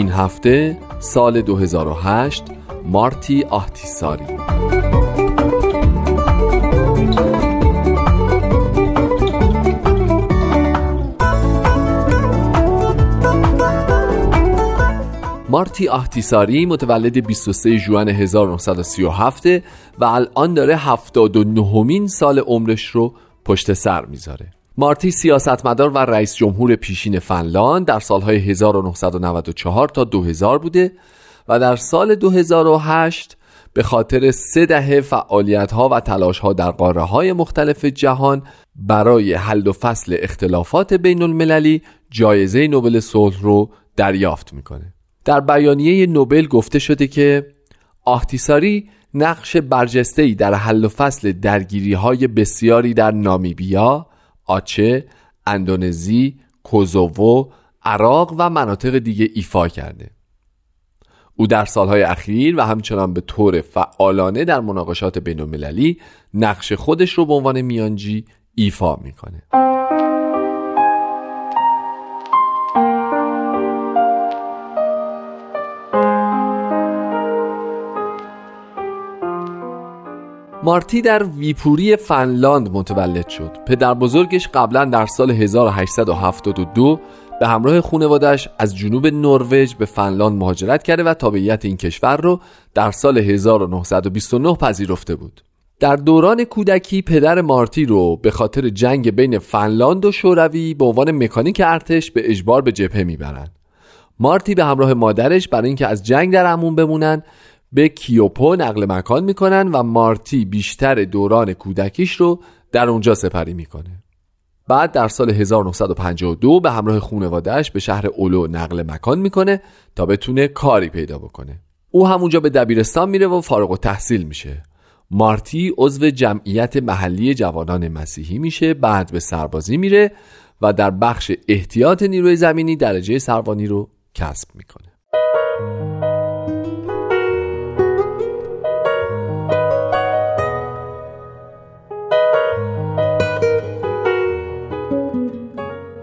این هفته سال 2008 مارتی آهتیساری. مارتی آهتیساری متولد 23 ژوئن 1937 و الان داره 79 مین سال عمرش رو پشت سر می‌ذاره. مارتی سیاستمدار و رئیس جمهور پیشین فنلاند در سالهای 1994 تا 2000 بوده و در سال 2008 به خاطر سه دهه فعالیت ها و تلاش ها در قاره های مختلف جهان برای حل و فصل اختلافات بین المللی جایزه نوبل صلح رو دریافت می‌کنه. در بیانیه نوبل گفته شده که آهتیساری نقش برجسته در حل و فصل درگیری های بسیاری در نامیبیا، آچه، اندونزی، کوزوو، عراق و مناطق دیگه ایفا کرده. او در سالهای اخیر و همچنان به طور فعالانه در مناقشات بین المللی نقش خودش رو به عنوان میانجی ایفا می‌کنه. مارتی در ویپوری فنلاند متولد شد. پدر بزرگش قبلا در سال 1872 به همراه خانوادش از جنوب نروژ به فنلاند مهاجرت کرده و تابعیت این کشور رو در سال 1929 پذیرفته بود. در دوران کودکی پدر مارتی رو به خاطر جنگ بین فنلاند و شوروی به عنوان مکانیک ارتش به اجبار به جبهه می‌برند مارتی به همراه مادرش برای اینکه از جنگ در امون بمونن به کیوپو نقل مکان می‌کنن و مارتی بیشتر دوران کودکیش رو در اونجا سپری می‌کنه. بعد در سال 1952 به همراه خانوادهش به شهر اولو نقل مکان می‌کنه تا بتونه کاری پیدا بکنه. او همونجا به دبیرستان میره و فارغ و تحصیل میشه. مارتی عضو جمعیت محلی جوانان مسیحی میشه بعد به سربازی میره و در بخش احتیاط نیروی زمینی درجه سروانی رو کسب می‌کنه.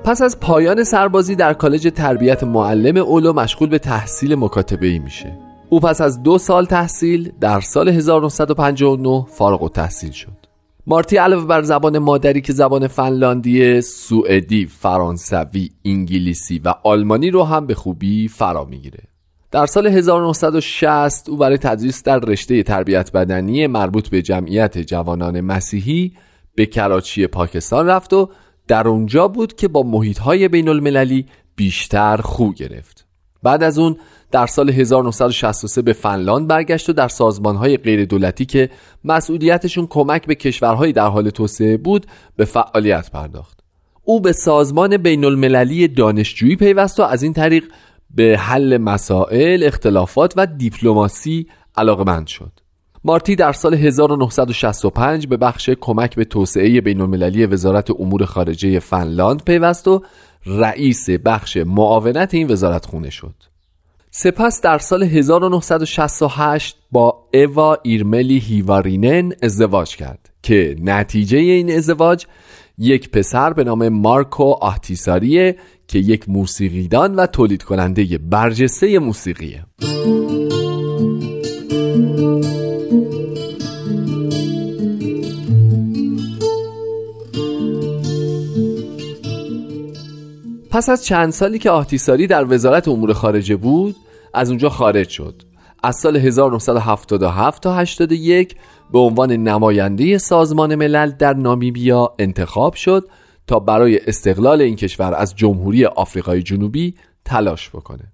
پس از پایان سربازی در کالج تربیت معلم اولو مشغول به تحصیل مکاتبه ای میشه او پس از دو سال تحصیل در سال 1959 فارغ و تحصیل شد مارتی علاوه بر زبان مادری که زبان فنلاندی، سوئدی، فرانسوی، انگلیسی و آلمانی رو هم به خوبی فرا می‌گیره. در سال 1960 او برای تدریس در رشته تربیت بدنی مربوط به جمعیت جوانان مسیحی به کراچی پاکستان رفت و در اونجا بود که با محیط های بین المللی بیشتر خو گرفت. بعد از اون در سال 1963 به فنلاند برگشت و در سازمان های غیر دولتی که مسئولیتشون کمک به کشورهایی در حال توسعه بود به فعالیت پرداخت. او به سازمان بین المللی دانشجویی پیوست و از این طریق به حل مسائل، اختلافات و دیپلماسی علاقمند شد. مارتی در سال 1965 به بخش کمک به توسعه بین المللی وزارت امور خارجه فنلاند پیوست و رئیس بخش معاونت این وزارت خونه شد. سپس در سال 1968 با اوا ایرملی هیوارینن ازدواج کرد که نتیجه این ازدواج یک پسر به نام مارکو آهتیساریه که یک موسیقیدان و تولید کننده برجسته موسیقیه. پس از چند سالی که آهتیساری در وزارت امور خارجه بود از اونجا خارج شد. از سال 1977 تا 81 به عنوان نماینده سازمان ملل در نامیبیا انتخاب شد تا برای استقلال این کشور از جمهوری آفریقای جنوبی تلاش بکنه.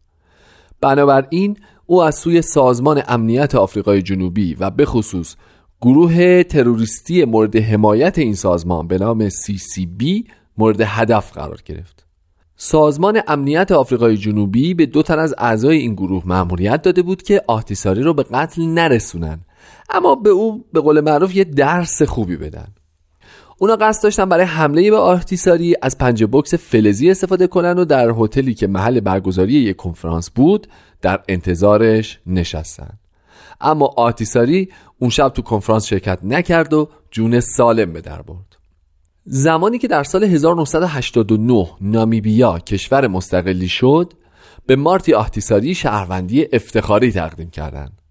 بنابراین او از سوی سازمان امنیت آفریقای جنوبی و به خصوص گروه تروریستی مورد حمایت این سازمان به نام CCB مورد هدف قرار گرفت. سازمان امنیت آفریقای جنوبی به دو تن از اعضای این گروه مأموریت داده بود که آهتیساری رو به قتل نرسونن. اما به او به قول معروف یه درس خوبی بدن. اونا قصد داشتن برای حمله به آهتیساری از پنج بکس فلزی استفاده کنن و در هتلی که محل برگزاری یک کنفرانس بود در انتظارش نشستن. اما آهتیساری اون شب تو کنفرانس شرکت نکرد و جون سالم به در برد. زمانی که در سال 1989 نامیبیا کشور مستقلی شد به مارتی آهتیساری شهروندی افتخاری تقدیم کردند.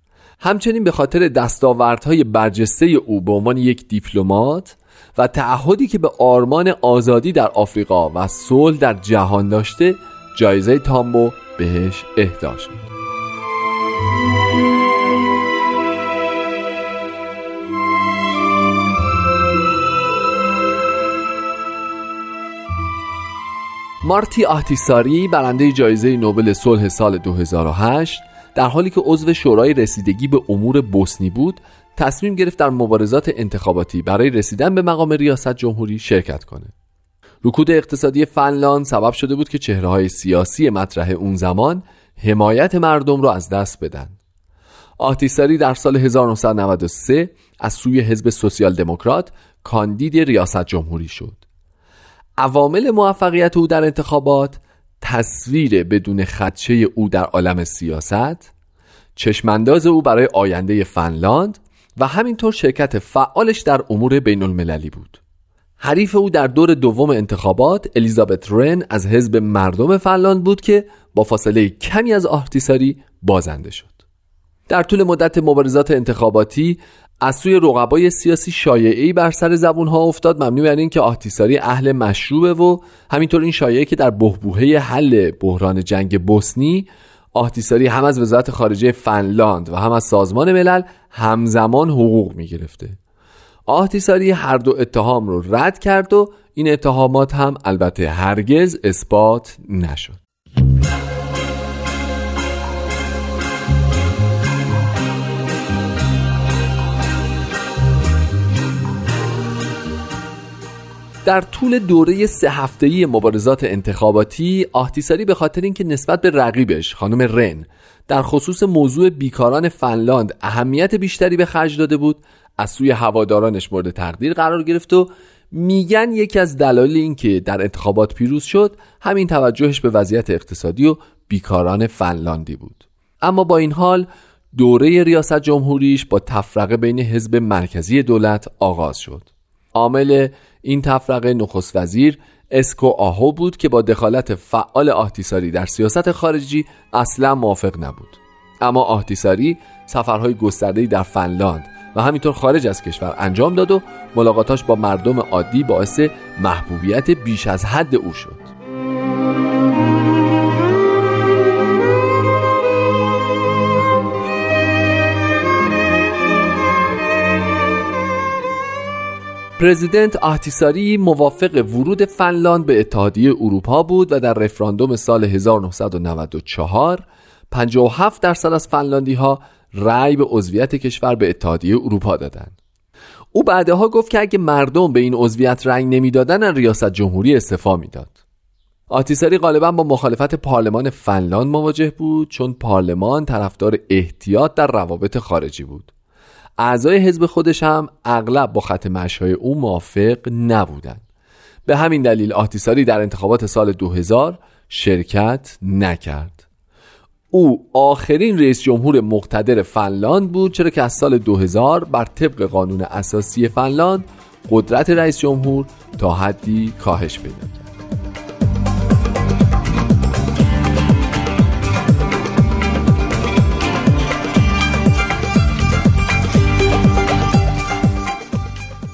همچنین به خاطر دستاوردهای برجسته او به عنوان یک دیپلمات و تعهدی که به آرمان آزادی در آفریقا و صلح در جهان داشته جایزه تامبو بهش اهدا شد. مارتی آهتیساری برنده جایزه نوبل صلح سال 2008 در حالی که عضو شورای رسیدگی به امور بوسنی بود تصمیم گرفت در مبارزات انتخاباتی برای رسیدن به مقام ریاست جمهوری شرکت کنه. رکود اقتصادی فنلاند سبب شده بود که چهره های سیاسی مطرح اون زمان حمایت مردم را از دست بدن. آتیساری در سال 1993 از سوی حزب سوسیال دموکرات کاندید ریاست جمهوری شد. عوامل موفقیت او در انتخابات تصویر بدون خدشه او در عالم سیاست چشمانداز او برای آینده فنلاند و همینطور شرکت فعالش در امور بین المللی بود. حریف او در دور دوم انتخابات الیزابت رن از حزب مردم فنلاند بود که با فاصله کمی از آهتیساری بازنده شد. در طول مدت مبارزات انتخاباتی از سوی رقبای سیاسی شایعی بر سر زبون ها افتاد. ممنوع بر اینکه آهتیساری اهل مشروبه و همینطور این شایعه که در بهبوهه حل بحران جنگ بوسنی آهتیساری هم از وزارت خارجه فنلاند و هم از سازمان ملل همزمان حقوق می گرفته آهتیساری هر دو اتهام رو رد کرد و این اتهامات هم البته هرگز اثبات نشد. در طول دوره سه هفتهی مبارزات انتخاباتی آهتیساری به خاطر اینکه نسبت به رقیبش خانم رن در خصوص موضوع بیکاران فنلاند اهمیت بیشتری به خرج داده بود از سوی هوادارانش مورد تقدیر قرار گرفت و میگن یکی از دلایل اینکه در انتخابات پیروز شد همین توجهش به وضعیت اقتصادی و بیکاران فنلاندی بود. اما با این حال دوره ریاست جمهوریش با تفرقه بین حزب مرکزی دولت آغاز شد. عامل این تفرقه نخست وزیر اسکو آهو بود که با دخالت فعال آهتیساری در سیاست خارجی اصلا موافق نبود. اما آهتیساری سفرهای گسترده‌ای در فنلاند و همینطور خارج از کشور انجام داد و ملاقاتاش با مردم عادی باعث محبوبیت بیش از حد او شد. پرزیدنت آهتیساری موافق ورود فنلاند به اتحادیه اروپا بود و در رفراندوم سال 1994 57 درصد از فنلاندی ها رأی به عضویت کشور به اتحادیه اروپا دادند. او بعدها گفت که اگه مردم به این عضویت رنگ نمی‌دادن ریاست جمهوری استعفا می‌داد. آتیساری غالبا با مخالفت پارلمان فنلاند مواجه بود چون پارلمان طرفدار احتیاط در روابط خارجی بود. اعضای حزب خودش هم اغلب با خط مشهای او موافق نبودند به همین دلیل آتیساری در انتخابات سال 2000 شرکت نکرد. او آخرین رئیس جمهور مقتدر فنلاند بود چرا که از سال 2000 بر طبق قانون اساسی فنلاند قدرت رئیس جمهور تا حدی کاهش پیدا کرد.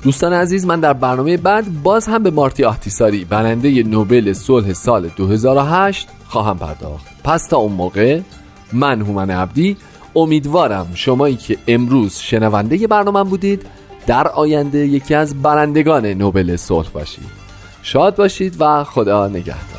دوستان عزیز من در برنامه بعد باز هم به مارتی آهتیساری برنده نوبل صلح سال 2008 خواهم پرداخت. پس تا اون موقع من هومن عبدی امیدوارم شمایی که امروز شنونده برنامه بودید در آینده یکی از برندگان نوبل صلح باشید. شاد باشید و خدا نگهدار.